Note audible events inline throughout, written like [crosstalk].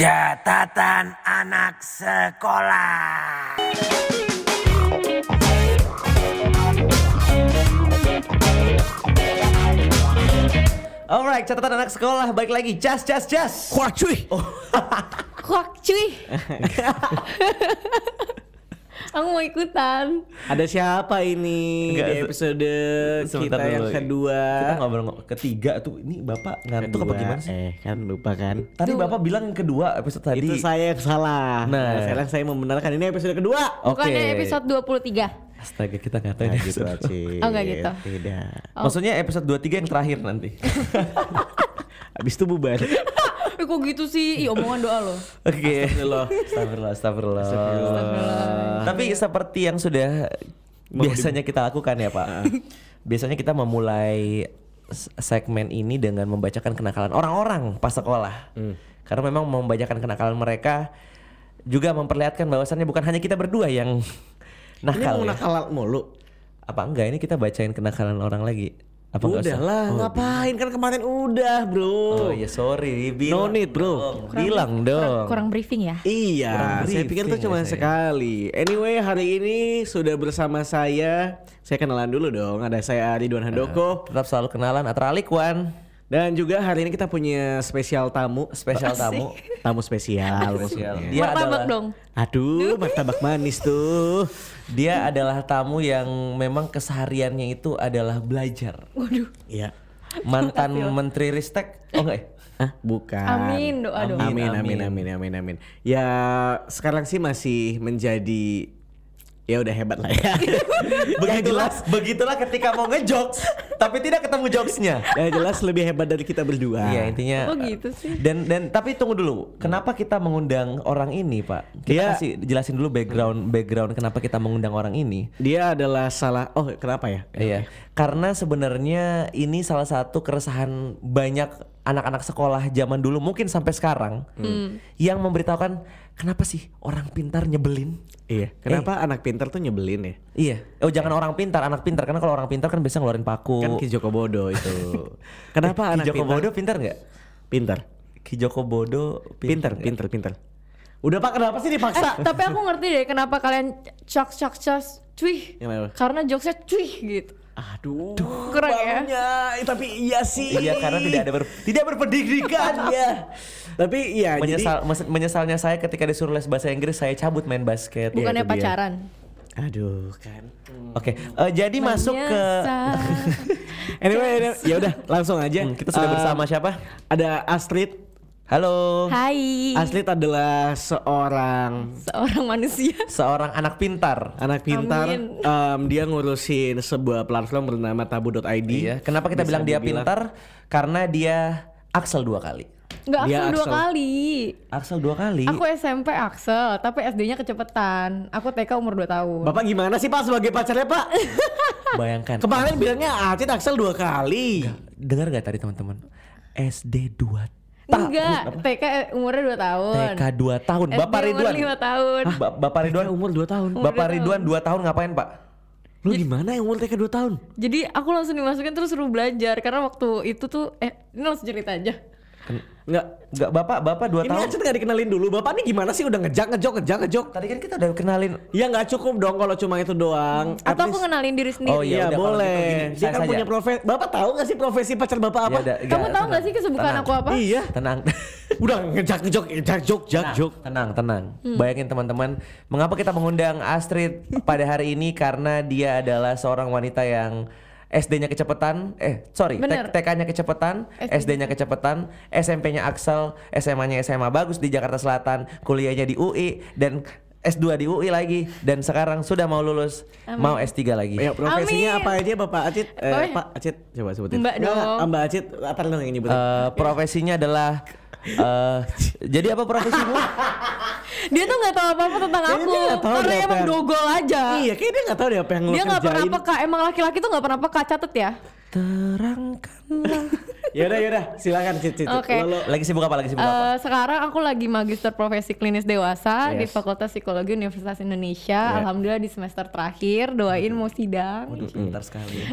Catatan anak sekolah. Alright, catatan anak sekolah balik lagi. Jas, jas, jas. Wah cuy. Kuak cuy. [laughs] [laughs] Aku mau ikutan. Ada siapa ini Enggak, di episode Sebentar kita yang dulu. kedua? Kita ngobrol ketiga tuh. Ini Bapak ngantuk apa Kedua. gimana sih? Eh kan lupa kan? Tadi Bapak bilang yang kedua episode tadi. Itu saya yang salah. Nah. Nah, sekarang saya membenarkan ini episode kedua. Oke. Bukannya episode 23. Astaga, kita nggak tahu Nah, ini gitu. Oh, nggak gitu. Tidak. Maksudnya episode 23 yang terakhir nanti. [laughs] Habis itu bubar. [laughs] Eh kok gitu sih? Ih omongan doa lo. Oke. Astagfirullah. Astagfirullah, astagfirullah. Tapi seperti yang sudah biasanya kita lakukan ya Pak. biasanya kita memulai segmen ini dengan membacakan kenakalan orang-orang pas sekolah. Karena memang membacakan kenakalan mereka juga memperlihatkan bahwasannya bukan hanya kita berdua yang ini nakal mau ya. nakal mulu. Apa enggak ini kita bacain kenakalan orang lagi? Apa enggak usah? Udahlah, ngapain kan kemarin udah, Bro. Oh iya sorry, bilang No need, bro. dong, bilang dong. Kurang, kurang briefing ya. Iya, Kurang saya pikir tuh briefing cuma ya saya. sekali. Anyway, hari ini sudah bersama saya. Saya kenalan dulu dong. Ada saya Ridwan Handoko Tetap selalu kenalan Atra Alikwan. dan juga hari ini kita punya spesial tamu, Spesial tamu. tamu spesial. Spesial. Dia Martabak adalah dong. Aduh, martabak manis tuh. Dia adalah tamu yang memang kesehariannya itu adalah belajar. Waduh. Iya. Mantan Menteri Ristek. Oh enggak ya? Ah, bukan. Amin doa dong. Amin, Amin, amin, amin, amin, amin. Ya sekarang sih masih menjadi ya udah hebat lah ya. [laughs] Begitulah, begitulah ketika mau ngejokes tapi tidak ketemu jokesnya. ya jelas lebih hebat dari kita berdua. Iya intinya. Oh gitu sih. Dan dan tapi tunggu dulu, kenapa kita mengundang orang ini, Pak? Kita Dia- kasih jelasin dulu background background kenapa kita mengundang orang ini. Dia adalah salah. Oh, kenapa ya? Iya, karena sebenarnya ini salah satu keresahan banyak anak-anak sekolah zaman dulu mungkin sampai sekarang yang memberitahukan kenapa sih orang pintar nyebelin? Iya. Kenapa anak pintar tuh nyebelin ya? Iya. Oh jangan orang pintar, anak pintar karena kalau orang pintar kan biasa ngeluarin paku. Kan Ki Joko Bodo itu. [laughs] Kenapa Ki anak Joko pintar? Bodo pintar nggak? Pintar. Ki Joko Bodo Pintar, pintar, pintar. Udah Pak, kenapa sih Eh, dipaksa? tapi aku ngerti deh kenapa kalian cak cak cak cuy. Karena jokesnya cuy gitu. Aduh, Kurang ya? baunya. Eh, Tapi iya sih. Iya karena tidak ada ber, [laughs] tidak berpendidikan [laughs] ya. Tapi iya, Menyesal mes- menyesalnya saya ketika disuruh les bahasa Inggris saya cabut main basket. Bukannya itu dia. pacaran. jadi aduh kan. Oke, eh, jadi masuk ke Menyesal. [laughs] Anyway, ya udah langsung aja. Hmm, kita sudah Eh, bersama siapa? Ada Astrid. Halo. Hai. Astrid adalah seorang Seorang manusia. [laughs] Seorang anak pintar. anak pintar. Amin. Em, dia ngurusin sebuah platform bernama tabu.id. Iya. Kenapa kita Bisa bilang dia dibilang- pintar? Karena dia Axel dua kali. Enggak Dia Axel dua kali. Axel dua kali. Aku SMP Axel, tapi SD-nya kecepetan. Aku TK umur 2 tahun. Bapak gimana sih Pak sebagai pacarnya Pak? [laughs] Bayangkan. Kemarin bilangnya Acit Axel dua kali. Dengar gak tadi teman-teman? SD 2 tahun. Enggak, TK umurnya 2 tahun. TK 2 tahun. SD Bapak umur Ridwan. 5 tahun. Ba- Bapak Ridwan umur 2 tahun. Bapak Ridwan 2 tahun ngapain, Pak? Lu gimana yang umur TK 2 tahun? Jadi aku langsung dimasukin terus suruh belajar karena waktu itu tuh eh ini langsung cerita aja. Enggak. Enggak, Bapak Bapak 2 Ini tahun. Acit gak dikenalin dulu. Bapak nih gimana sih udah ngejak ngejok ngejak ngejok. Tadi kan kita udah kenalin. Ya nggak cukup dong kalau cuma itu doang. At Atau aku ngenalin diri sendiri. Oh, Iya Ya boleh. gitu gini, Dia saya kan saja. punya profesi. Bapak tahu gak sih profesi pacar bapak apa? Ya Kamu enggak, tahu tenang. gak sih kesibukan Tenang. aku apa? Iya. Tenang. [laughs] Udah ngejak ngejok ngejak jok jak jok. Tenang, tenang. Hmm. Bayangin teman-teman, mengapa kita mengundang Astrid pada hari ini karena dia adalah seorang wanita yang SD-nya kecepatan, eh sorry. TK-nya kecepatan, SD-nya kecepatan, SMP-nya Axel, SMA-nya SMA bagus di Jakarta Selatan, kuliahnya di UI dan S2 di UI lagi dan sekarang sudah mau lulus, mau S3 lagi. Ya profesinya Amin. apa aja Bapak Acit? Eh, Oh, Pak Acit coba sebutin. Mbak dong. nggak, Mbak Acit apa lu yang nyebutin? Eh, profesinya adalah eh, jadi apa profesimu? [laughs] Dia tuh nggak tahu apa-apa tentang Kayaknya aku dia tahu karena apa emang yang- dogol aja. Iya, kayak dia nggak tahu deh apa yang Dia nggak pernah peka. Emang laki-laki tuh nggak pernah peka catet ya. Terangkanlah. [laughs] Yaudah yaudah silakan Cit. Oke. Lo- lo- lagi sibuk apa? Lagi sibuk apa? Eh, sekarang aku lagi magister profesi klinis dewasa di Yes. Fakultas Psikologi Universitas Indonesia. Alhamdulillah di semester terakhir. Doain mau sidang. Waduh, pintar sekali.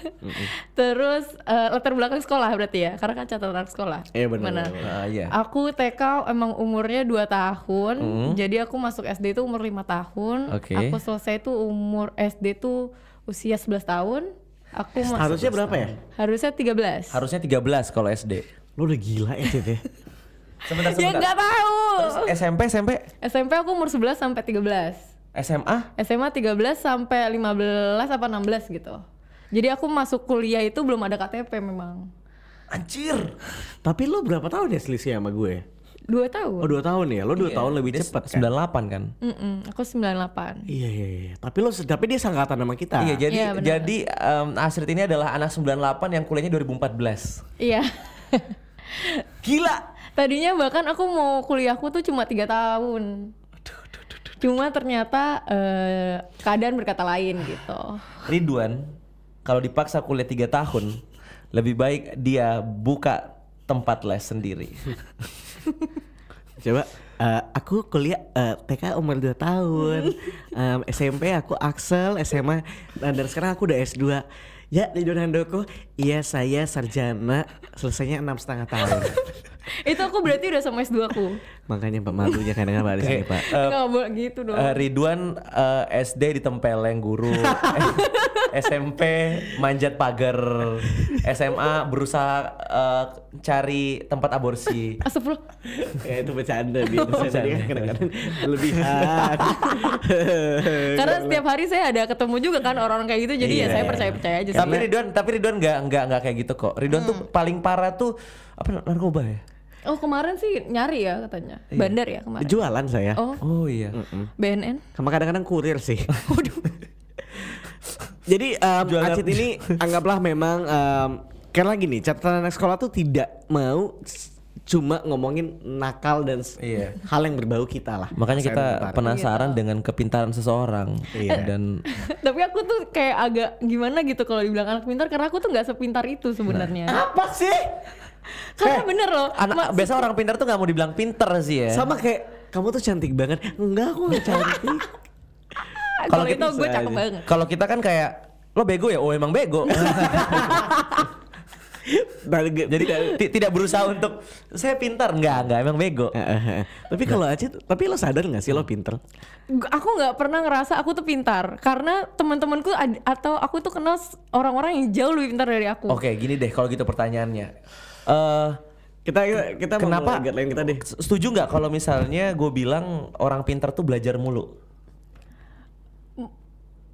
[laughs] Terus eh, latar belakang sekolah berarti ya, karena kan catatan sekolah. Iya, benar, Mana? benar, Ah, iya. Aku TK emang umurnya 2 tahun, jadi aku masuk SD itu umur lima tahun. Oke. Aku selesai tuh umur SD tuh usia 11 tahun. Aku masuk Harusnya berapa ya? harusnya 13. Harusnya 13 kalau SD. Lo udah gila ya [laughs] Cit ya. Sebentar, Ya nggak tahu. Terus SMP, SMP, SMP aku umur 11 sampai 13. SMA? SMA 13 sampai 15 apa 16 gitu. Jadi aku masuk kuliah itu belum ada KTP memang. Anjir. Tapi lo berapa tahun ya selisih sama gue? Dua tahun. Oh dua tahun ya? Lo dua tahun lebih Dia cepat kan? 98 kan? Mm-mm, aku 98. Iya iya iya. Tapi lo tapi dia sangkatan sama kita. Iya, jadi Iya, benar. jadi em, Astrid ini adalah anak 98 yang kuliahnya 2014. Iya. [laughs] Gila. Tadinya bahkan aku mau kuliahku tuh cuma tiga tahun. Cuma ternyata eh, keadaan berkata lain gitu. Ridwan kalau dipaksa kuliah 3 tahun, lebih baik dia buka tempat les sendiri. [laughs] Coba eh, aku kuliah eh, TK umur 2 tahun. Em, SMP aku Axel, SMA dan, sekarang aku udah S2. Ya, Ridwan Handoko, iya saya sarjana, selesainya enam setengah tahun. [laughs] Itu aku berarti udah sama S2 aku. Makanya Pak malunya kadang-kadang Pak di sini Pak. Nggak boleh gitu dong. Eh, Ridwan eh, SD ditempeleng guru, [laughs] SMP manjat pagar, SMA berusaha eh, cari tempat aborsi. Astagfirullah. ya itu bercanda. Saya tadi kan kadang-kadang berlebihan. [laughs] Karena setiap hari saya ada ketemu juga kan orang-orang kayak gitu. Jadi ya Iya. saya percaya-percaya aja sih. Tapi Ridwan, tapi Ridwan nggak nggak nggak kayak gitu kok. Ridwan tuh paling parah tuh apa narkoba ya? Oh kemarin sih nyari ya katanya. Bandar ya kemarin. Jualan saya. Oh Oh iya. BNN. Sama kadang-kadang kurir sih. [laughs] [laughs] Jadi um, Jualan- Acit ini anggaplah memang um, karena gini catatan anak sekolah tuh tidak mau cuma ngomongin nakal dan Iya. hal yang berbau kita lah. Makanya kita bentar. penasaran dengan kepintaran seseorang Iya. dan [laughs] Tapi aku tuh kayak agak gimana gitu kalau dibilang anak pintar karena aku tuh nggak sepintar itu sebenarnya. apa sih? [laughs] Karena bener loh. anak Ma- biasa orang pintar tuh nggak mau dibilang pinter sih ya. Sama kayak kamu tuh cantik banget. Enggak, aku gak cantik. [laughs] kalau kita itu gue cakep aja. banget. Kalau kita kan kayak lo bego ya, oh emang bego. [laughs] Jadi ti- tidak berusaha untuk saya pintar, enggak, enggak emang bego. tapi kalau Acit, tapi lo sadar gak sih lo pinter? Gu- Aku nggak pernah ngerasa aku tuh pintar karena teman-temanku atau aku tuh kenal orang-orang yang jauh lebih pintar dari aku. Oke, gini deh kalau gitu pertanyaannya. Eh Kita kita, kenapa? lain kita deh. Setuju nggak kalau misalnya gue bilang orang pintar tuh belajar mulu?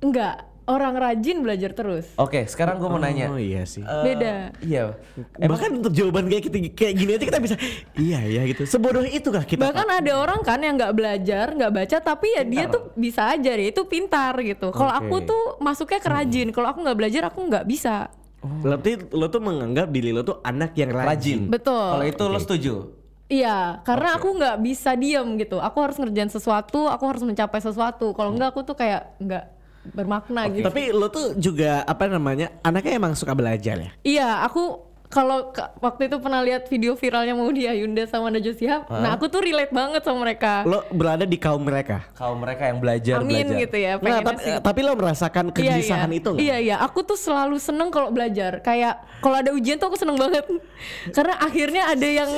Enggak, orang rajin belajar terus. Oke, sekarang gue mau nanya. Oh iya sih. Eh, Beda. Iya. Bahkan untuk jawaban kayak kita kayak gini aja kita bisa iya ya gitu. Sebodoh itu kah kita? Bahkan ada orang kan yang nggak belajar, nggak baca, tapi ya dia tuh bisa aja deh, itu pintar gitu. Kalau Oke. aku tuh masuknya ke rajin, kalau aku nggak belajar aku nggak bisa. Berarti lo tuh menganggap diri lo tuh anak yang rajin. Rajin. Betul. Kalau itu lo setuju? Iya, karena aku nggak bisa diem gitu. Aku harus ngerjain sesuatu, aku harus mencapai sesuatu. Kalau enggak aku tuh kayak nggak bermakna gitu. Tapi lo tuh juga apa namanya anaknya emang suka belajar ya? Iya, aku kalau waktu itu pernah lihat video viralnya Maudi Ayunda sama Najwa Shihab, nah aku tuh relate banget sama mereka. Lo berada di kaum mereka. Kalau mereka yang belajar Amin belajar. gitu ya, Nah, tapi, sih. tapi lo merasakan Iya, kegelisahan iya. itu nggak? Iya iya, aku tuh selalu seneng kalau belajar. Kayak kalau ada ujian tuh aku seneng banget. [laughs] Karena akhirnya ada yang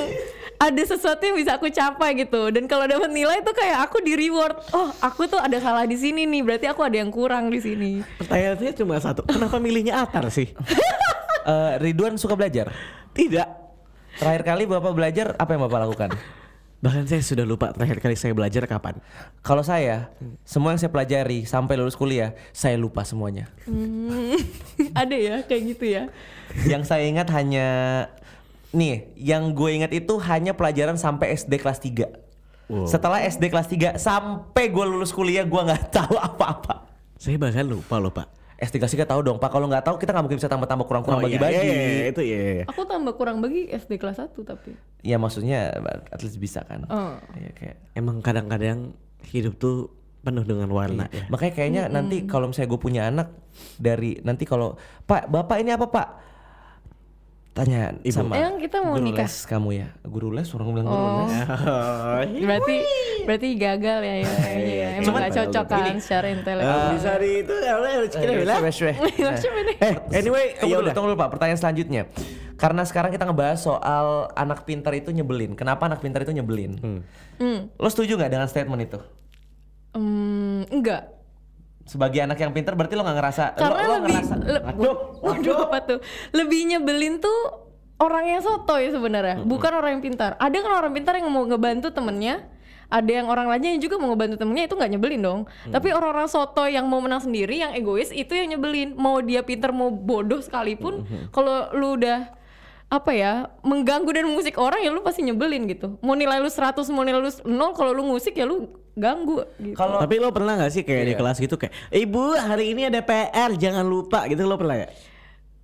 ada sesuatu yang bisa aku capai gitu. Dan kalau dapat nilai tuh kayak aku di reward. Oh, aku tuh ada salah di sini nih. Berarti aku ada yang kurang di sini. Pertanyaannya cuma satu. Kenapa milihnya Atar sih? [laughs] Eh, Ridwan suka belajar. Tidak. Terakhir kali bapak belajar apa yang bapak lakukan? Bahkan saya sudah lupa terakhir kali saya belajar kapan. Kalau saya, semua yang saya pelajari sampai lulus kuliah, saya lupa semuanya. Hmm, [laughs] ada ya kayak gitu ya. yang saya ingat hanya nih, yang gue ingat itu hanya pelajaran sampai SD kelas 3. Setelah SD kelas 3 sampai gue lulus kuliah gue nggak [laughs] tahu apa-apa. Saya bahkan lupa loh pak. SD kelas 3 tahu dong Pak, kalau nggak tahu kita nggak mungkin bisa tambah-tambah kurang-kurang Oh, iya, bagi-bagi. iya, iya, itu iya. iya. Aku tambah kurang bagi SD kelas 1 tapi. Ya maksudnya at least bisa kan. Oh. Iya kayak Emang kadang-kadang hidup tuh penuh dengan warna ya. Makanya kayaknya nanti kalau misalnya gue punya anak dari nanti kalau Pak bapak ini apa Pak? Tanya sama Emang kita mau guru nikah? les kamu ya. Guru les orang bilang guru Oh. les. [laughs] Berarti berarti gagal ya ya kayaknya ya. Emang gak cocok kan secara intelektual. bisa di itu ya udah kita bilang. Wes, wes, wes. Macam ini. Eh, anyway, Tunggu ya dulu, udah. tunggu dulu Pak. Pertanyaan selanjutnya. Karena sekarang kita ngebahas soal anak pintar itu nyebelin. Kenapa anak pintar itu nyebelin? Hmm. Lo setuju nggak dengan statement itu? Hmm, enggak. Sebagai anak yang pintar berarti lo nggak ngerasa Karena lo, lo lebih ngerasa le- waduh apa tuh? Lebih nyebelin tuh orang yang sotoy sebenarnya, bukan orang yang pintar. Ada kan orang pintar yang mau ngebantu temennya, ada yang orang lainnya yang juga mau ngebantu temennya itu nggak nyebelin dong. Tapi orang-orang sotoy yang mau menang sendiri, yang egois itu yang nyebelin. Mau dia pintar mau bodoh sekalipun, kalau lu udah apa ya mengganggu dan mengusik orang ya lu pasti nyebelin gitu. Mau nilai lu 100 mau nilai lu 0 kalau lu ngusik ya lu ganggu gitu. kalau Tapi lo pernah gak sih kayak di kelas gitu kayak, Ibu hari ini ada PR jangan lupa gitu lo pernah ya?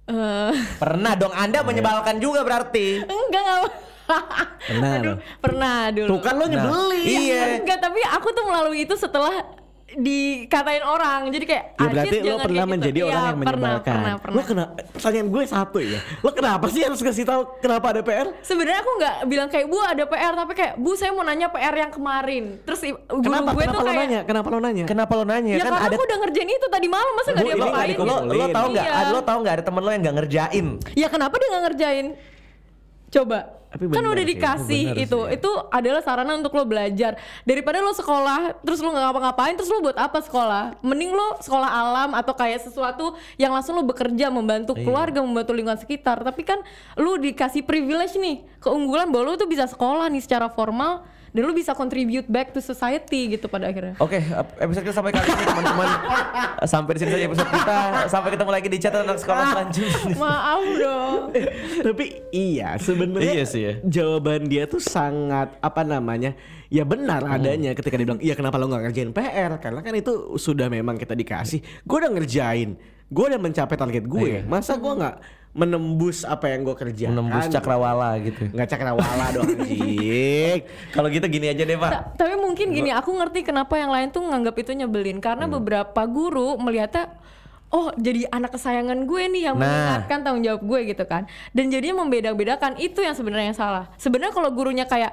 Eh, pernah dong Anda menyebalkan juga berarti. enggak enggak Pernah Aduh, pernah dulu. Tuh kan lo nyebelin. Iya. Enggak, tapi aku tuh melalui itu setelah dikatain orang. Jadi kayak Ya "Ah, berarti lo jangan pernah gitu." menjadi orang Iya, yang pernah, menyebalkan. Pernah, Lo kena pertanyaan gue satu ya. Lo kenapa sih harus kasih tahu kenapa ada PR? Sebenarnya aku nggak bilang kayak bu ada PR tapi kayak bu saya mau nanya PR yang kemarin. Terus guru Kenapa? gue Kenapa tuh lo kayak nanya? Kenapa lo nanya? Kenapa lo nanya? ya kan karena ada aku udah ngerjain itu tadi malam masa nggak dia dikumpulin. lo lo tahu nggak? Iya. Lo tahu nggak ada temen lo yang nggak ngerjain? Ya kenapa dia nggak ngerjain? Coba. Tapi kan udah sih, dikasih benar itu. Itu adalah sarana untuk lo belajar. Daripada lo sekolah terus lo nggak ngapa-ngapain terus lo buat apa sekolah? Mending lo sekolah alam atau kayak sesuatu yang langsung lo bekerja membantu Iya. keluarga, membantu lingkungan sekitar. Tapi kan lo dikasih privilege nih, keunggulan bahwa lo tuh bisa sekolah nih secara formal dan lo bisa contribute back to society gitu pada akhirnya. Oke, ep- episode kita sampai kali ini teman-teman. [laughs] sampai di sini saja episode kita. Sampai ketemu lagi di catatan anak sekolah selanjutnya. Maaf dong. [laughs] Tapi iya sebenarnya Iya sih ya. jawaban dia tuh sangat apa namanya ya benar adanya ketika dia bilang iya kenapa lo nggak ngerjain PR karena kan itu sudah memang kita dikasih gue udah ngerjain gue udah mencapai target gue masa gue nggak menembus apa yang gue kerjakan Menembus cakrawala gitu. nggak cakrawala dong [laughs] anjing Kalau gitu gini aja deh, Pak. Ta- tapi mungkin gini, aku ngerti kenapa yang lain tuh nganggap itu nyebelin karena beberapa guru melihatnya oh jadi anak kesayangan gue nih yang Nah. mengingatkan tanggung jawab gue gitu kan. Dan jadinya membeda-bedakan itu yang sebenarnya yang salah. Sebenarnya kalau gurunya kayak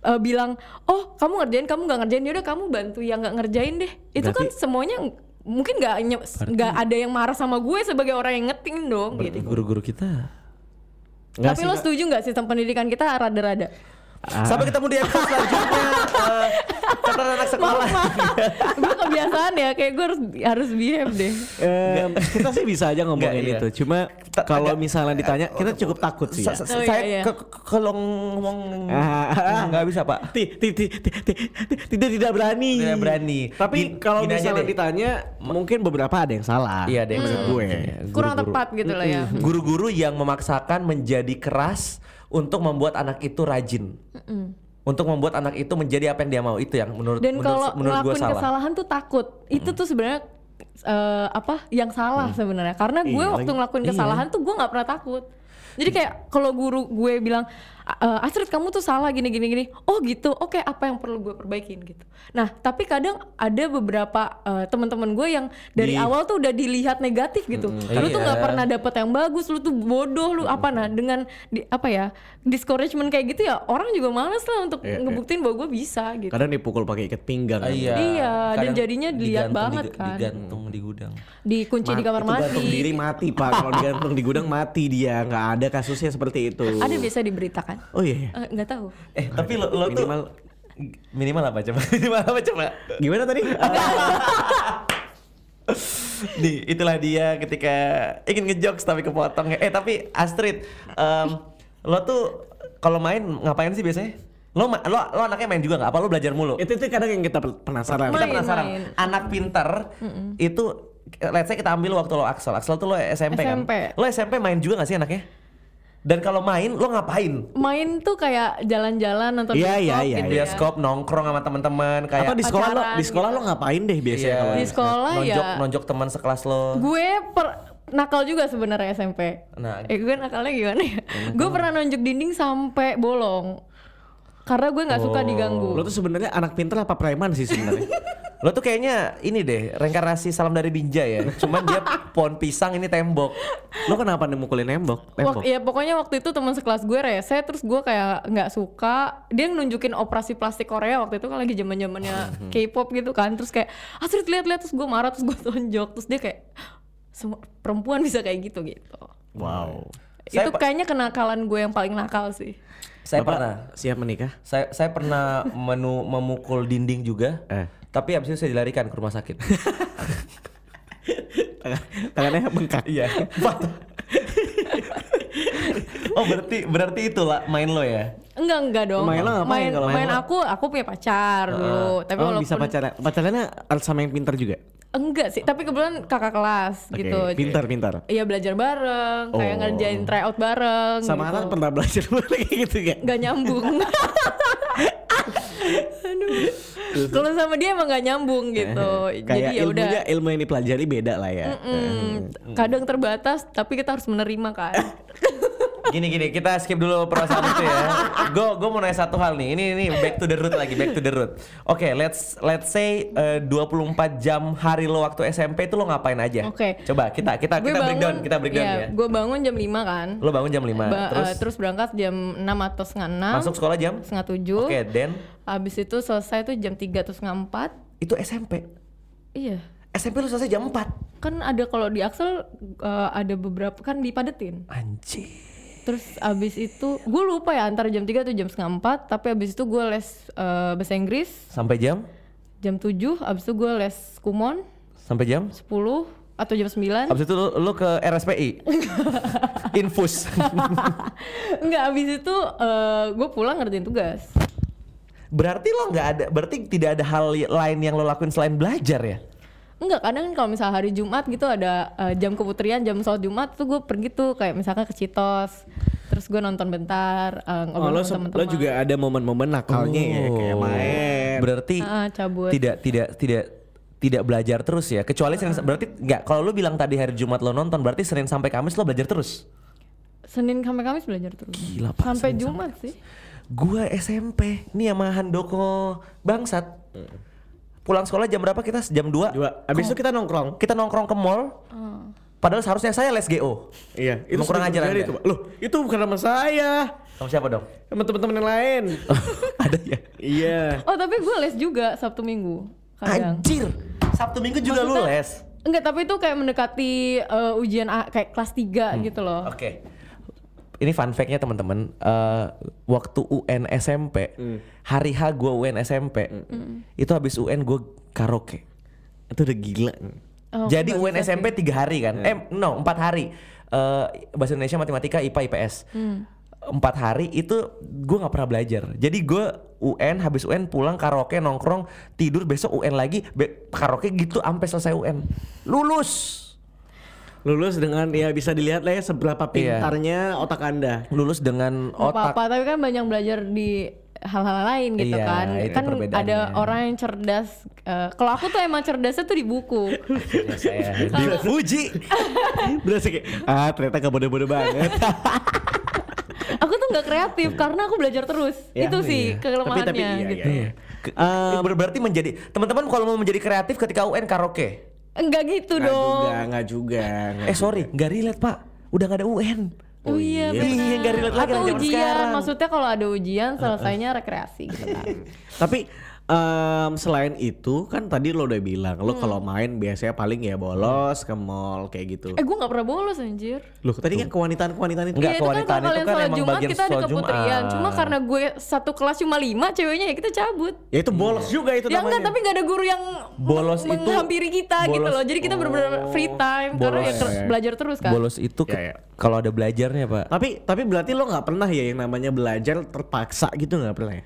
eh, bilang, "Oh, kamu ngerjain, kamu nggak ngerjain, yaudah kamu bantu yang nggak ngerjain deh." Itu kan Berarti- semuanya mungkin nggak nggak ada yang marah sama gue sebagai orang yang ngeting dong gitu. Guru-guru kita. Nggak Tapi sih, lo setuju nggak sistem pendidikan kita rada-rada? Sampai ketemu di episode selanjutnya. [laughs] Eh, catatan anak sekolah. gue kebiasaan ya, kayak gue harus harus behave deh. Em, kita sih bisa aja ngomongin Nggak, iya. itu cuma kalau misalnya ditanya kita cukup takut sih ya. Oh, iya, saya iya. ke- kalau ngomong Ah. nggak bisa, Pak. Ti- ti- ti- ti- ti- ti- tidak tidak berani. Tidak berani. Tapi kalau misalnya deh. ditanya, mungkin beberapa ada yang salah. Iya, ada yang gue. Kurang tepat gitu lah ya. Guru-guru yang memaksakan menjadi keras untuk membuat anak itu rajin. Untuk membuat anak itu menjadi apa yang dia mau itu yang menurut Dan menurut, kalau menurut ngelakuin salah. kesalahan tuh takut. Itu tuh sebenarnya eh, apa yang salah sebenarnya. Karena gue Iya, waktu ngelakuin kesalahan tuh gue nggak pernah takut. Jadi kayak kalau guru gue bilang "A- eh, Astrid kamu tuh salah gini gini gini. Oh gitu. Oke, apa yang perlu gue perbaikin gitu. Nah, tapi kadang ada beberapa eh, teman-teman gue yang dari Di- awal tuh udah dilihat negatif gitu. Lu tuh nggak Iya. pernah dapet yang bagus, lu tuh bodoh, lu apa nah dengan di, apa ya? discouragement kayak gitu ya orang juga males lah untuk Iya, iya. ngebuktiin bahwa gue bisa gitu. Kadang dipukul pakai ikat pinggang. Ah, kan. iya. Iya, dan jadinya dilihat banget di, kan. Digantung di gudang. dikunci di Ma- kamar itu gantung mandi. diri mati pak. Kalau digantung di gudang mati dia. Nggak ada kasusnya seperti itu. Ada biasa diberitakan. Oh iya. iya. Eh, nggak tahu. Eh, tapi lo, lo tuh Minimal minimal apa coba? [laughs] minimal apa coba? gimana tadi? [laughs] Nih, itulah dia ketika ingin ngejokes tapi kepotong. Eh, tapi Astrid, em, lo tuh kalau main ngapain sih biasanya? Lo lo lo anaknya main juga nggak? Apa lo belajar mulu? itu itu kadang yang kita penasaran. kita Main, penasaran. main. Anak pinter itu let's say kita ambil waktu lo Axel. Axel tuh lo SMP, SMP. kan? Lo SMP main juga gak sih anaknya? Dan kalau main lo ngapain? Main tuh kayak jalan-jalan nonton Iya, bioskop iya, iya, gitu iya. ya. Bioskop nongkrong sama teman-teman kayak Apa di sekolah lo? Di sekolah gitu. lo ngapain deh biasanya Iya, kalau Di sekolah nonjok, ya. nonjok teman sekelas lo. Gue per nakal juga sebenarnya SMP. Nah. eh gue nakalnya gimana ya? gue pernah nonjok dinding sampai bolong. Karena gue nggak suka diganggu. Lo tuh sebenarnya anak pinter apa preman sih sebenarnya? [laughs] Lo tuh kayaknya ini deh, reinkarnasi salam dari Binja ya. Cuman dia pohon pisang ini tembok. Lo kenapa nih mukulin nembok? Wak- Tembok. ya pokoknya waktu itu teman sekelas gue rese terus gue kayak nggak suka dia nunjukin operasi plastik Korea waktu itu kan lagi zaman zamannya [laughs] K-pop gitu kan terus kayak Astrid lihat-lihat terus gue marah terus gue [laughs] tonjok terus dia kayak semua perempuan bisa kayak gitu gitu Wow. Itu kayaknya kenakalan gue yang paling nakal sih Saya Bapak pernah siap menikah? saya saya pernah [laughs] menu memukul dinding juga. Eh. Tapi habis itu saya dilarikan ke rumah sakit. [laughs] Tangan, tangannya bengkak. Iya. [laughs] oh berarti berarti itulah main lo ya? enggak enggak dong Main lo ngapain main, kalau main main lo? aku aku punya pacar dulu tapi oh walaupun bisa pacaran. Pacarannya harus sama yang pintar juga. Enggak sih tapi kebetulan kakak kelas Oke, gitu Pintar pintar. Iya belajar bareng, kayak Oh. ngerjain tryout bareng. Sama gitu. anak pernah belajar [laughs] kayak gitu gak? nggak nyambung. [laughs] Aduh. Kalau sama dia emang nggak nyambung gitu. Jadi Kayak ya udah. ilmu yang dipelajari beda lah ya. mm, kadang terbatas, tapi kita harus menerima kan. [laughs] Gini gini, kita skip dulu perasaan itu ya. Gue gue mau nanya satu hal nih. Ini ini back to the root lagi, back to the root. Oke, let's let's say eh, 24 jam hari lo waktu SMP itu lo ngapain aja? Oke. Coba kita kita Gue kita breakdown, kita breakdown iya, ya. Gue bangun jam 5 kan. Lo bangun jam 5, Ba- terus eh, terus berangkat jam 6 atau setengah 6 masuk sekolah jam? setengah 7 Oke, then Habis itu selesai tuh jam 3 atau setengah 4 itu SMP. Iya. SMP lo selesai jam 4. Kan ada kalau di Axel eh, ada beberapa kan dipadetin. Anjir. Terus abis itu gue lupa ya antara jam 3 atau jam setengah 4 Tapi abis itu gue les eh, bahasa Inggris Sampai jam? jam 7 Abis itu gue les kumon Sampai jam? 10 atau jam 9 Abis itu lo, lo ke RSPI? [laughs] Infus. [laughs] Enggak abis itu gue pulang ngerjain tugas berarti lo nggak ada, berarti tidak ada hal lain yang lo lakuin selain belajar ya? Enggak kadang kan kalau misalnya hari Jumat gitu ada eh, jam keputrian jam sholat Jumat tuh gue pergi tuh kayak misalkan ke Citos Terus gue nonton bentar Oh, ngobrol lo, sama se- lo teman-teman juga ada momen-momen nakalnya ya kayak Oh. main. Berarti Ah, cabut. tidak tidak tidak tidak belajar terus ya? Kecuali Senin berarti nggak kalau lu bilang tadi hari Jumat lo nonton berarti Senin sampai Kamis lo belajar terus? Senin sampai Kamis belajar terus. Gila, Pak, Sampai Senin Jumat sih. Gua SMP nih sama Handoko. Bangsat pulang sekolah jam berapa kita jam 2 Dua. Abis itu kita nongkrong. kita nongkrong ke mall Oh. padahal seharusnya saya les GO Iya. Emang kurang ajar tuh, Pak. Loh, itu bukan nama saya. sama siapa dong Sama teman-teman yang lain. [laughs] ada ya iya. Oh tapi gue les juga Sabtu Minggu kadang anjir Sabtu Minggu juga lu Maksudnya- les Enggak, tapi itu kayak mendekati eh, ujian A- kayak kelas 3 Hmm. gitu loh. Oke. Ini fun fact-nya teman-teman. Eh, waktu UN SMP, hari H gue UN SMP, itu habis UN gue karaoke. Itu udah gila. Oh, Jadi UN SMP tiga hari kan? Eh, no, empat hari. Eh, bahasa Indonesia, matematika, IPA, IPS. Empat hari itu gue nggak pernah belajar. Jadi gue UN, habis UN pulang karaoke, nongkrong, tidur besok UN lagi, be- karaoke gitu sampai selesai UN. Lulus. Lulus dengan ya bisa dilihat lah ya seberapa Iya. pintarnya otak Anda. Lulus dengan otak apa-apa, tapi kan banyak belajar di hal-hal lain gitu Iya, kan. itu Kan ada orang yang cerdas. eh, kalau aku tuh emang cerdasnya tuh di buku. [laughs] Dipuji. [laughs] Berasa kayak ah ternyata gak bodoh-bodoh banget. [laughs] aku tuh nggak kreatif karena aku belajar terus. Ya, itu sih iya. kelemahannya Tapi- tapi iya, gitu. iya, iya. Ke- ber- berarti menjadi teman-teman kalau mau menjadi kreatif ketika UN karaoke. Enggak gitu Nggak dong. juga, nggak juga. nggak Eh sorry, nggak relate pak. Udah nggak ada UN. Oh iya, iya. benar. Iya, nggak relate lagi Atau ujian, sekarang. maksudnya kalau ada ujian selesainya rekreasi gitu kan. Tapi em, selain itu kan tadi lo udah bilang lo Hmm. kalau main biasanya paling ya bolos ke mall kayak gitu. eh gue nggak pernah bolos anjir. Loh tadi kan kewanitaan-kewanitaan itu. Enggak, Iya itu kan kewanitaan itu kalian kan emang Jumat bagian kita ada keputrian. Cuma karena gue satu kelas cuma lima ceweknya ya kita cabut. Ya itu bolos juga itu Ya namanya. enggak, tapi nggak ada guru yang Bolos meng- itu- menghampiri kita gitu bolos- loh. Jadi kita benar-benar free time karena ya Bolos- ter- belajar terus kan. Bolos itu ke- Ya, ya. kalau ada belajarnya pak. Tapi tapi berarti lo nggak pernah ya yang namanya belajar terpaksa gitu nggak pernah ya?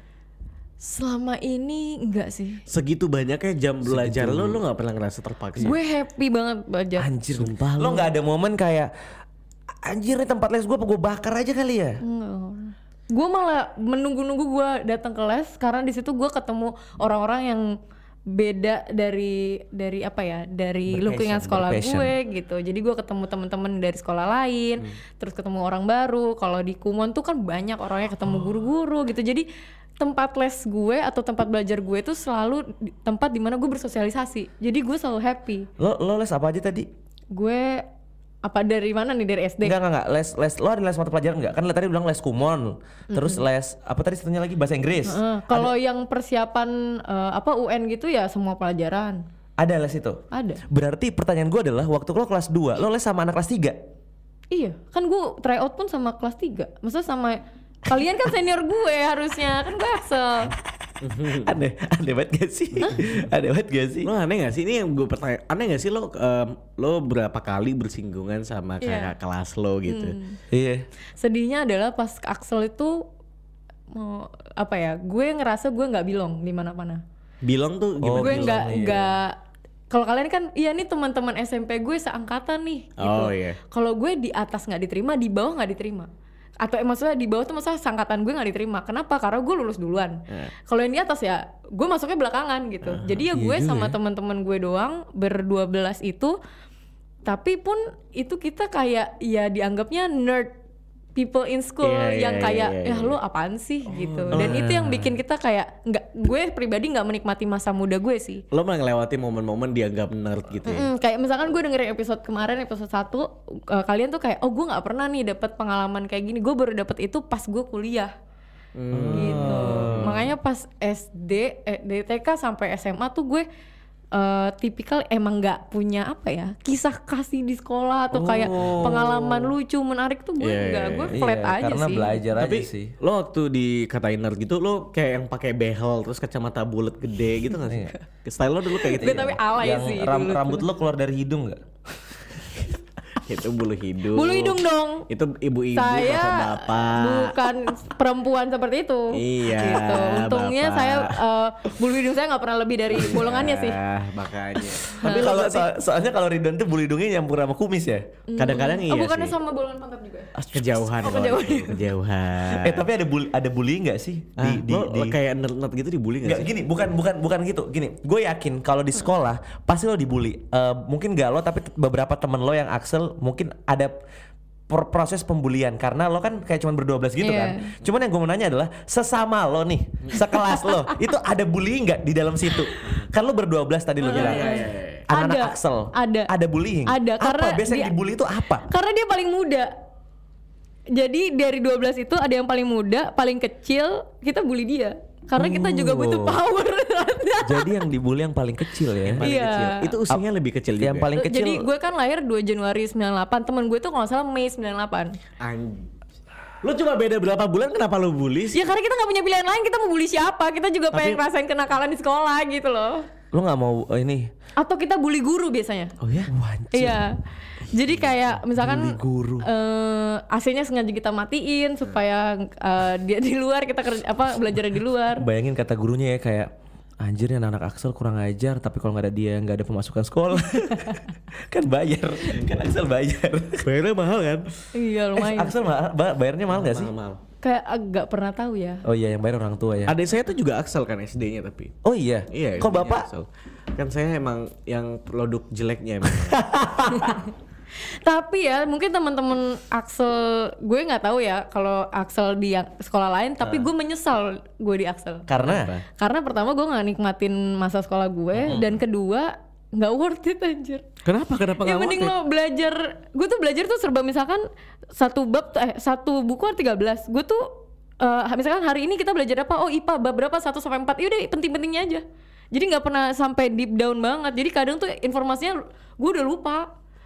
Selama ini enggak sih. Segitu banyaknya jam belajar lo lo nggak pernah ngerasa terpaksa. Gue happy banget belajar. Anjir, Sumpah lo nggak ada momen kayak anjir nih tempat les gue apa gue bakar aja kali ya? Gue malah menunggu-nunggu gue datang ke les karena di situ gue ketemu orang-orang yang beda dari dari apa ya dari Berpassion, lingkungan sekolah berpassion. gue gitu jadi gue ketemu teman-teman dari sekolah lain terus ketemu orang baru kalau di Kumon tuh kan banyak orangnya ketemu guru-guru gitu jadi tempat les gue atau tempat belajar gue itu selalu tempat di mana gue bersosialisasi. Jadi gue selalu happy. Lo lo les apa aja tadi? Gue apa dari mana nih dari SD? Enggak enggak enggak les les lo ada les mata pelajaran enggak? Kan tadi bilang les kumon. Terus les apa tadi satunya lagi bahasa Inggris. Eh, kalau yang persiapan eh, apa UN gitu ya semua pelajaran Ada les itu. ada. Berarti pertanyaan gue adalah waktu lo kelas 2, lo les sama anak kelas 3? Iya, kan gue tryout pun sama kelas 3 Maksudnya sama kalian kan senior gue harusnya kan gue Axel. [laughs] aneh, aneh banget gak sih? aneh banget gak sih? Lo aneh gak sih ini yang gue pertanya aneh gak sih lo em, lo berapa kali bersinggungan sama kakak Iya. kelas lo gitu? Iya. Sedihnya adalah pas Axel itu mau apa ya? Gue ngerasa gue nggak bilong di mana-mana. Bilang tuh Oh, gimana? gue bilong, nggak iya. nggak kalau kalian kan iya nih teman-teman SMP gue seangkatan nih gitu. Oh, iya. Kalau gue di atas nggak diterima, di bawah nggak diterima. Atau eh, maksudnya di bawah tuh maksudnya seangkatan gue nggak diterima. Kenapa? Karena gue lulus duluan. Kalau yang di atas ya gue masuknya belakangan gitu. Jadi ya gue sama teman-teman gue doang berdua belas itu tapi pun itu kita kayak ya dianggapnya nerd people in school Iya, iya, yang iya, kayak iya, ya iya. lo apaan sih? Gitu. Dan itu yang bikin kita kayak nggak gue pribadi nggak menikmati masa muda gue sih. Lo malah ngelewati momen-momen dianggap nerd gitu ya? Mm, kayak misalkan gue dengerin episode kemarin episode 1 uh, kalian tuh kayak oh gue nggak pernah nih dapat pengalaman kayak gini. Gue baru dapat itu pas gue kuliah. Gitu. Makanya pas SD eh, dari TK sampai SMA tuh gue eh, tipikal emang nggak punya apa ya kisah kasih di sekolah atau kayak pengalaman lucu menarik tuh gue Iya, nggak iya, gue Iya, flat aja karena sih belajar Tapi aja sih. lo waktu dikatain nerd gitu lo kayak yang pakai behel terus kacamata bulat gede gitu gak sih? [laughs] Style lo dulu kayak gitu. gue tapi alay Yang sih ram- dulu. rambut lo keluar dari hidung nggak? Itu bulu hidung. bulu hidung dong Itu ibu-ibu saya bapak-bapak. bukan perempuan seperti itu. Iya, Gitu. Untungnya Bapak. saya eh, bulu hidung saya nggak pernah lebih dari bolongannya sih. Ah, makanya. [laughs] Tapi kalau so- soalnya kalau Ridwan tuh bulu hidungnya nyampur sama kumis ya. Kadang-kadang iya oh, bukannya sih. sama bolongan pantat juga. ya? Kejauhan. Oh, kejauhan. Kejauhan. Eh tapi ada bully, ada bullying nggak sih Ah, di di, lo di kayak nerd-nerd gitu dibully gak Nggak sih? gini, bukan bukan bukan gitu. Gini, gue yakin kalau di sekolah pasti lo dibully. Eh, mungkin gak lo tapi beberapa temen lo yang Axel mungkin ada proses pembulian karena lo kan kayak cuman berdua belas gitu Iya. kan. Cuman yang gue mau nanya adalah sesama lo nih, sekelas lo, [laughs] itu ada bullying nggak di dalam situ? Kan lo berdua belas tadi lo bilang. Anak-anak Ada, Axel. ada. Ada bullying. Ada, Apa? karena biasanya dia- dibully itu apa? Karena dia paling muda. Jadi dari 12 itu ada yang paling muda, paling kecil, kita bully dia. Karena kita juga butuh Oh. power. [laughs] Jadi yang dibully yang paling kecil ya. Paling Iya. kecil. Itu usianya lebih kecil juga. Yang paling kecil. Jadi gue kan lahir 2 Januari 98, temen gue tuh kalau nggak salah Mei 98. Anj- Lo cuma beda berapa bulan kenapa lo bully sih? Ya karena kita nggak punya pilihan lain, kita mau bully siapa? Kita juga Tapi- pengen rasain kenakalan di sekolah gitu loh. lo nggak mau eh, ini? Atau kita bully guru biasanya. Oh ya? Iya. Jadi kayak misalkan Bully guru. eh, AC-nya sengaja kita matiin supaya eh, dia di luar kita kerja apa belajar di luar. Bayangin kata gurunya ya kayak Anjir ya anak Axel kurang ajar tapi kalau nggak ada dia nggak ada pemasukan sekolah [laughs] kan bayar kan Axel bayar Bayarnya mahal kan? Iya eh, lumayan. Axel ma- ba- bayarnya mahal nggak sih Mahal. Kayak agak pernah tahu ya. oh iya yang bayar orang tua ya Adik saya tuh juga Axel kan SD-nya tapi. oh iya Iya. kok bapak Axel. Kan saya emang yang produk jeleknya emang. [laughs] Tapi ya mungkin teman-teman Axel gue nggak tahu ya kalau Axel di sekolah lain. Tapi gue menyesal gue di Axel. karena Karena pertama gue nggak nikmatin masa sekolah gue dan kedua nggak worth it anjir. Kenapa? Kenapa Ya nggak mending worth it? lo belajar Gue tuh belajar tuh serba misalkan Satu bab eh satu buku ada 13 Gue tuh eh, Misalkan hari ini kita belajar apa Oh IPA bab berapa 1 sampai 4 Yaudah penting-pentingnya aja Jadi nggak pernah sampai deep down banget Jadi kadang tuh informasinya Gue udah lupa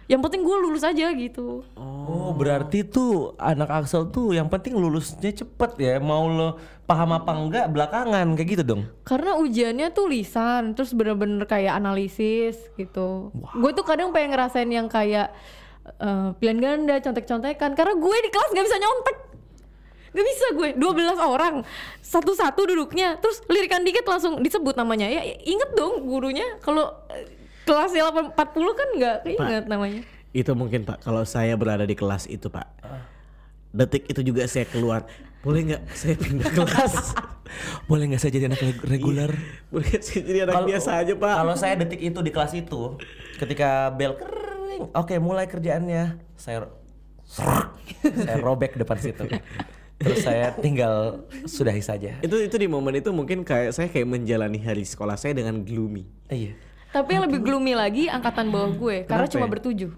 Yang penting gue lulus aja gitu. Oh berarti tuh anak Axel tuh yang penting lulusnya cepet ya. Mau lo paham apa enggak belakangan kayak gitu dong. Karena ujiannya tuh lisan Terus bener-bener kayak analisis gitu. Gue tuh kadang pengen ngerasain yang kayak eh, Pilihan ganda, contek-contekan. Karena gue di kelas gak bisa nyontek. Gak bisa gue, 12 orang. Satu-satu duduknya Terus lirikan dikit langsung disebut namanya. Ya inget dong gurunya Kalau eh, kelasnya 840 kan gak keinget namanya Itu mungkin Pak, kalau saya berada di kelas itu Pak. Detik itu juga saya keluar. Boleh nggak saya pindah kelas? [laughs] boleh nggak saya jadi anak reg- reguler Boleh nggak saya jadi anak biasa aja Pak? Kalau saya detik itu di kelas itu, ketika bel kering, oke mulai kerjaannya, saya saya robek depan situ. terus saya tinggal sudahi saja. Itu itu di momen itu mungkin kayak saya kayak menjalani hari sekolah saya dengan gloomy. Iya. Tapi yang lebih gloomy lagi angkatan bawah gue karena Kenapa cuma ya? bertujuh.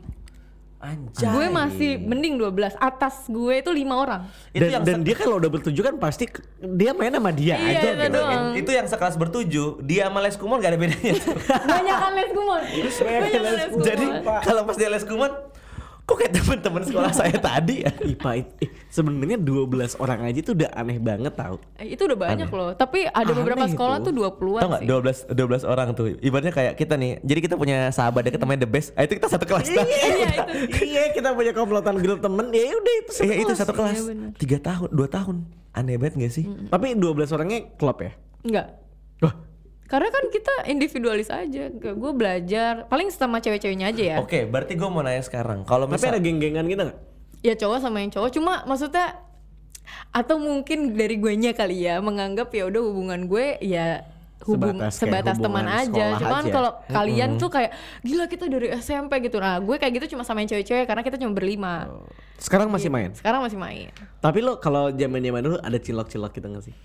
Anjay. Gue masih mending 12. Atas gue itu lima orang. Itu dan, yang dan dia kalau udah bertujuh kan pasti dia main sama dia Iya, aja itu gitu. doang. itu yang sekelas bertujuh, dia sama Les Kumon gak ada bedanya. [laughs] Banyak kan les kumon. Banyak les kumon. Jadi kalau pas dia Les Kumon, kok kayak teman-teman sekolah saya tadi ya? [laughs] IPA it- eh, sebenarnya 12 orang aja tuh udah aneh banget tau. Eh, itu udah banyak loh. Tapi ada beberapa Aneh sekolah itu. tuh 20-an Tahu nggak sih. 12 12 orang tuh. Ibaratnya kayak kita nih. Jadi kita punya sahabat deket namanya The Best. Ah, itu kita satu kelas. Bang. Iya [laughs] itu. iya kita punya komplotan grup temen ya udah itu Iya itu satu kelas. Iya. Tiga tahun, dua tahun. Aneh banget gak sih? Tapi 12 orangnya klub ya? Enggak. Wah, Karena kan kita individualis aja. Gue belajar paling sama cewek-ceweknya aja ya. Oke, berarti gue mau nanya sekarang. Kalau tapi misal ada geng-gengan gitu gak? Ya cowok sama yang cowok. Cuma maksudnya atau mungkin dari gue nya kali ya menganggap ya udah hubungan gue ya hubung Sebatas sebatas, teman aja. Cuman kalau kalian tuh kayak gila kita dari SMP gitu. Nah, gue kayak gitu cuma sama yang cewek-cewek karena kita cuma berlima. Sekarang masih main? Sekarang masih main. Tapi lo kalau zaman-zaman dulu ada cilok-cilok gitu gak sih?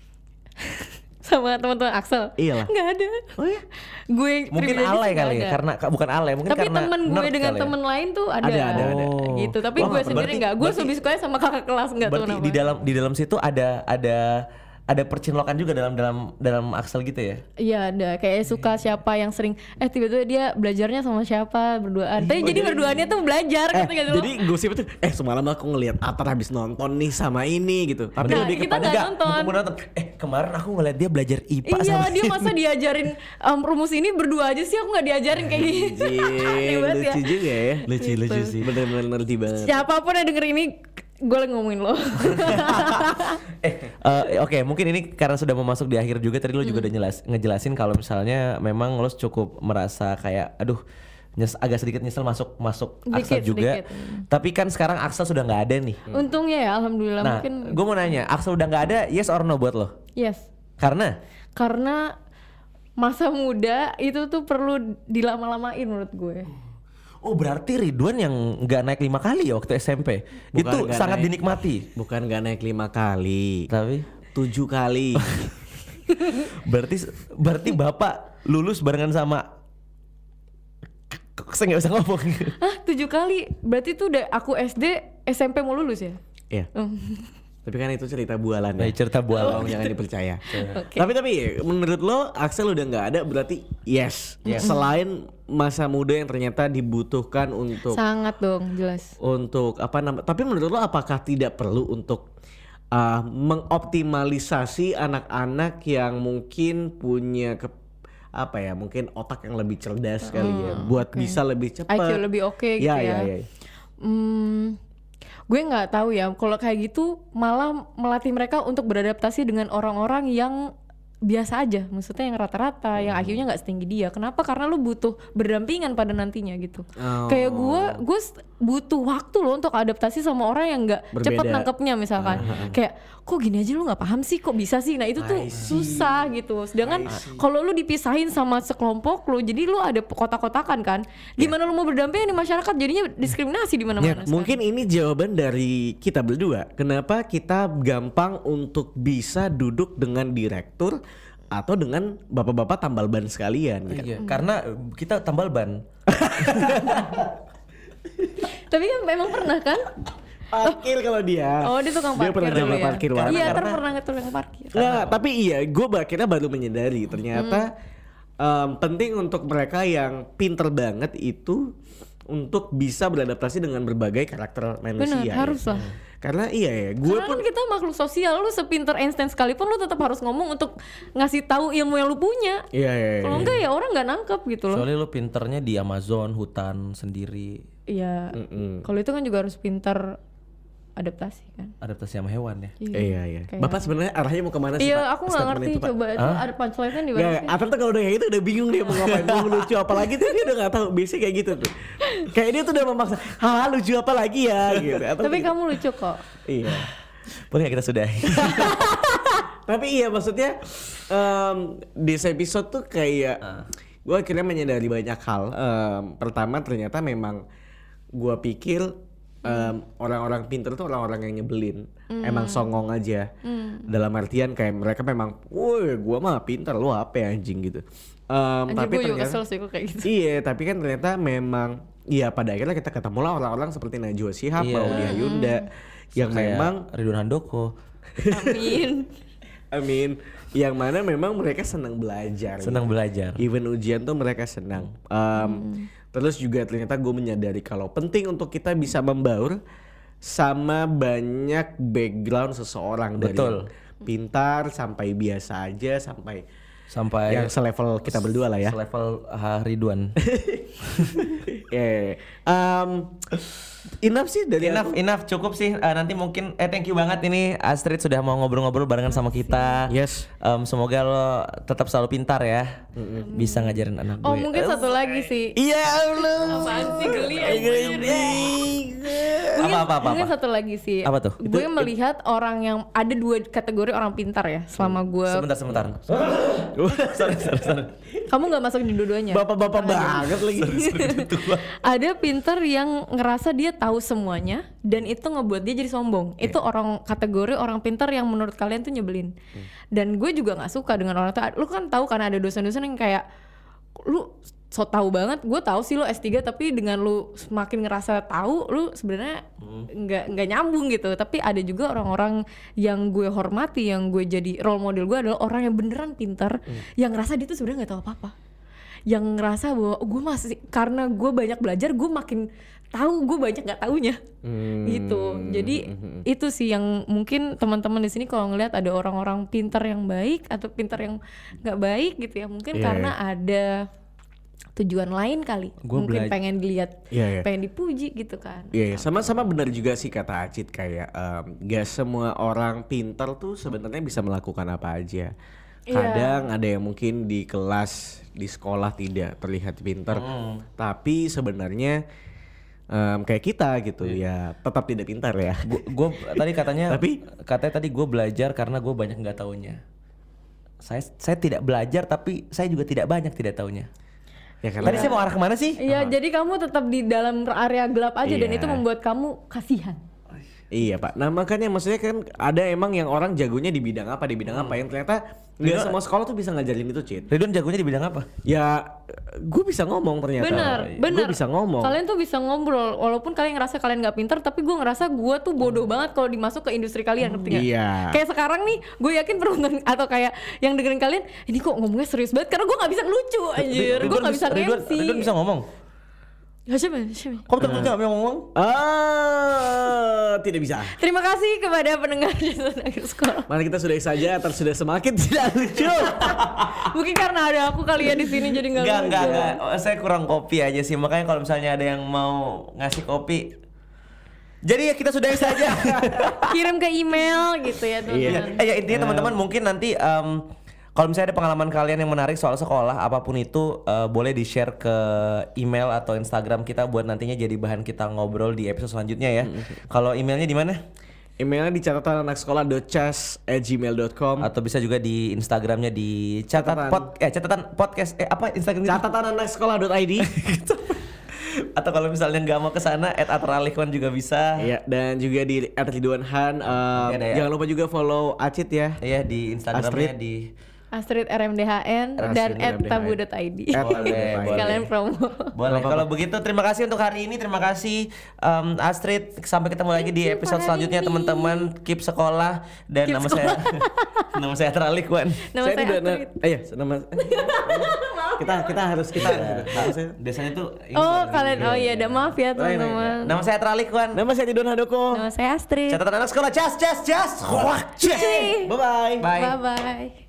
[laughs] Sama teman-teman Axel. Iyalah. Nggak ada. Oh ya? gue mungkin alay nggak kali ya, karena ka- bukan alay, mungkin tapi karena temen gue dengan ya. temen lain tuh ada, Ada, ada, ada. Oh. gitu tapi gue sendiri enggak gue lebih sukanya sama kakak kelas enggak tuh Berarti namanya di dalam di dalam situ ada ada ada percinlokan juga dalam dalam dalam Axel gitu ya. Iya ada kayak suka siapa yang sering eh tiba-tiba dia belajarnya sama siapa berduaan. Tapi jadi berduaannya tuh belajar Eh, gitu gitu. jadi gosip itu eh semalam aku ngelihat Atar habis nonton nih sama ini gitu. Tapi Nah, lebih kepada nggak Enggak, nonton. nonton. Eh kemarin aku ngeliat dia belajar IPA Iya sama dia ini. [laughs] masa diajarin um, rumus ini berdua aja sih aku nggak diajarin kayak gitu. [laughs] Banget ya. lucu juga ya. lucu lucu sih. Bener-bener nerdy banget. Siapa pun yang denger ini gue lagi ngomongin lo. [laughs] Eh, eh, oke, mungkin ini karena sudah mau masuk di akhir juga tadi lo juga udah jelas ngejelasin kalau misalnya memang lo cukup merasa kayak aduh nyes, agak sedikit nyesel masuk masuk Sedikit, juga. sedikit. Tapi kan sekarang Axel sudah nggak ada nih. Untungnya ya alhamdulillah Nah, mungkin gue mau nanya, Axel udah nggak ada, yes or no buat lo? yes. Karena Karena masa muda itu tuh perlu dilama-lamain menurut gue. Oh berarti Ridwan yang nggak naik lima kali ya waktu SMP Bukan itu nggak sangat naik. dinikmati. Bukan gak naik lima kali, Tapi tujuh kali. [laughs] berarti berarti bapak lulus barengan sama saya nggak bisa ngomong. Hah tujuh kali? Berarti tuh udah aku SD SMP mau lulus ya? Iya. Hmm. [laughs] Tapi kan itu cerita bualan ya. Nah, cerita bualan. Tolong jangan dipercaya. Oke. Tapi tapi menurut lo Axel udah nggak ada berarti yes. Selain masa muda yang ternyata dibutuhkan untuk Sangat dong jelas. untuk apa nama tapi menurut lo apakah tidak perlu untuk uh, mengoptimalisasi anak-anak yang mungkin punya ke, apa ya mungkin otak yang lebih cerdas kali ya buat bisa lebih cepat IQ lebih oke gitu ya, ya. ya, ya. Hmm, gue nggak tahu ya. Kalau kayak gitu malah melatih mereka untuk beradaptasi dengan orang-orang yang biasa aja. Maksudnya yang rata-rata, yang Hmm. IQ-nya nggak setinggi dia. Kenapa? Karena lu butuh berdampingan pada nantinya gitu. Oh. Kayak gue, gue butuh waktu loh untuk adaptasi sama orang yang nggak Berbeda. nangkepnya misalkan. Kayak kok gini aja lu nggak paham sih, kok bisa sih? Nah itu tuh susah gitu. Sedangkan kalau lu dipisahin sama sekelompok lu, jadi lu ada kotak-kotakan kan. Gimana lu mau berdampingan di masyarakat? Jadinya diskriminasi di mana-mana. sekarang. mungkin ini jawaban dari kita berdua. Kenapa kita gampang untuk bisa duduk dengan direktur atau dengan bapak-bapak tambal ban sekalian? gitu. Iya, karena kita tambal ban. [laughs] Tapi kan memang pernah kan? Parkir kalau dia. Oh dia tukang Dia parkir pernah dulu jadi ya. parkir warna. Iya, Karena- pernah tukang parkir. Nggak, tapi iya, gue akhirnya baru menyadari ternyata em, penting untuk mereka yang pinter banget itu untuk bisa beradaptasi dengan berbagai karakter manusia. Benar, ya. harus lah. Karena iya ya, gue Karena pun kan kita makhluk sosial, lu sepinter Einstein sekalipun lu tetap harus ngomong untuk ngasih tahu ilmu yang lu punya. iya iya. iya. Kalau enggak ya orang nggak nangkep gitu loh. Soalnya lo pinternya di Amazon, hutan sendiri, Iya. Mm-mm. Kalau itu kan juga harus pintar adaptasi kan. adaptasi sama hewan ya. Iya iya. Kayak- Bapak sebenarnya arahnya mau ke mana sih Iya, Pak? aku nggak ngerti itu, coba itu ada punchline-nya di mana? Atar tuh kalau udah kayak gitu udah bingung dia mau [laughs] ngapain mau lucu apa lagi tuh dia udah nggak tahu biasanya kayak gitu tuh kayak dia tuh udah memaksa ha lucu apa lagi ya gitu Atar Tapi tuh- kamu lucu kok. iya Boleh kita sudahi? [laughs] Tapi iya maksudnya em, di episode tuh kayak gue akhirnya menyadari banyak hal. Em, pertama ternyata memang gue pikir em, orang-orang pinter tuh orang-orang yang nyebelin. Hmm. Emang songong aja. Dalam artian kayak mereka memang, woi gua mah pinter lu apa ya anjing gitu. Em, Anjir tapi gue juga ternyata kesel sih kok kayak gitu. Iya, tapi kan ternyata memang Iya pada akhirnya kita ketemu lah orang-orang seperti Najwa Shihab, Iya. Maudy Ayunda yang Kayak memang Ridwan Handoko Amin. [laughs] Amin yang mana memang mereka senang belajar. senang belajar. Even ujian tuh mereka senang. Um, Terus juga ternyata gue menyadari kalau penting untuk kita bisa membaur sama banyak background seseorang Betul. dari pintar sampai biasa aja sampai Sampai yang selevel kita berdua lah ya. selevel ah, Ridwan. [laughs] Ya, um, enough sih dari enough, enough cukup sih. Eh, nanti mungkin eh thank you banget ini Astrid sudah mau ngobrol-ngobrol barengan sama kita. Yes. Em, semoga lo tetap selalu pintar ya. Bisa ngajarin anak gue. Oh mungkin satu lagi sih. Iya Allah. Apaan sih geli anjir. Mungkin, Apa, apa, apa, mungkin apa? satu lagi sih. Apa tuh? Gue melihat orang yang ada dua kategori orang pintar ya selama gue. Sebentar, sebentar. [laughs] sorry, sorry, sorry. Kamu nggak masuk di dua-duanya. Bapak-bapak banget lagi. [laughs] ada pinter yang ngerasa dia tahu semuanya dan itu ngebuat dia jadi sombong. Itu orang kategori orang pinter yang menurut kalian tuh nyebelin. Dan gue juga nggak suka dengan orang itu. Lu kan tahu karena ada dosen-dosen yang kayak lu so tahu banget. Gue tahu sih lu S3 tapi dengan lu semakin ngerasa tahu lu sebenarnya nggak nggak nyambung gitu. Tapi ada juga orang-orang yang gue hormati yang gue jadi role model gue adalah orang yang beneran pinter yang ngerasa dia tuh sebenarnya nggak tahu apa-apa yang ngerasa bahwa gue masih karena gue banyak belajar gue makin tahu gue banyak nggak taunya. Gitu. Jadi itu sih yang mungkin teman-teman di sini kalau ngelihat ada orang-orang pintar yang baik atau pintar yang nggak baik gitu ya mungkin Iya, karena ada tujuan lain kali. Gua mungkin pengen dilihat Iya, iya. pengen dipuji gitu kan. Iya, iya. sama-sama benar juga sih kata Acit kayak em, gak semua orang pintar tuh sebenarnya bisa melakukan apa aja. Kadang ada yang mungkin di kelas di sekolah tidak terlihat pintar, tapi sebenarnya em, kayak kita gitu ya tetap tidak pintar ya. Gue tadi katanya [laughs] Tapi- katanya tadi gue belajar karena gue banyak nggak taunya. Saya saya tidak belajar tapi saya juga tidak banyak tidak taunya. ya karena Tadi saya mau arah ke mana sih? Iya, jadi kamu tetap di dalam area gelap aja dan Iya. itu membuat kamu kasihan. Iya pak, nah makanya maksudnya kan ada emang yang orang jagonya di bidang apa, di bidang apa yang ternyata nggak semua sekolah tuh bisa ngajarin itu Cit Ridwan jagonya di bidang apa? Ya gue bisa ngomong ternyata Bener, Gue bener. bisa ngomong Kalian tuh bisa ngobrol, walaupun kalian ngerasa kalian nggak pinter, tapi gue ngerasa gue tuh bodoh banget kalau dimasuk ke industri kalian, ngerti nggak? Iya. Kayak sekarang nih, gue yakin penonton atau kayak yang dengerin kalian, ini kok ngomongnya serius banget karena gue nggak bisa lucu, anjir. Gue nggak bisa Ridwan, nge-MC. Ridwan bisa ngomong. Ya, siapa? Siapa? Kok betul nggak ngomong? Ah, tidak bisa. Terima kasih kepada pendengar di akhir sekolah. Mari kita sudahi saja atau sudah semakin tidak lucu. [laughs] Mungkin karena ada aku kali ya di sini jadi nggak Enggak, lucu. enggak, enggak. Oh, Saya kurang kopi aja sih. Makanya kalau misalnya ada yang mau ngasih kopi jadi ya kita sudahi saja. [laughs] Kirim ke email gitu ya teman-teman. Eh ya intinya teman-teman mungkin nanti em, kalau misalnya ada pengalaman kalian yang menarik soal sekolah apa pun itu eh, boleh di share ke email atau Instagram kita buat nantinya jadi bahan kita ngobrol di episode selanjutnya ya. Kalau emailnya di mana? Emailnya di catatan anak sekolah gmail.com Atau bisa juga di Instagramnya di Catatan. catatan pod eh catatan podcast eh apa Instagram catatan anak sekolah.id [laughs] atau kalau misalnya nggak mau ke sana @atralikwan juga bisa. Iya dan juga di Ridwan Han um, Ada ya. Jangan lupa juga follow Acit ya Iya di Instagramnya Astrid. di Astrid RMDHN dan. @tabu.id. At Boleh. [laughs] Kalian promo. Boleh. Kalau begitu terima kasih untuk hari ini. Terima kasih um, Astrid. Sampai ketemu lagi di episode selanjutnya teman-teman. Keep sekolah dan Keep nama saya [laughs] nama saya Tralik Wan. Nama Saya saya tidak Astrid. eh [laughs] ya nama kita kita harus kita harus- Biasanya tuh Oh kalian oh iya ada maaf ya teman-teman. Nama saya Tralik Wan. Nama saya Ridwan Handoko Nama saya Astrid. Catatan anak sekolah. Jas jas jas. Wah, jas. Bye bye Bye. Bye bye.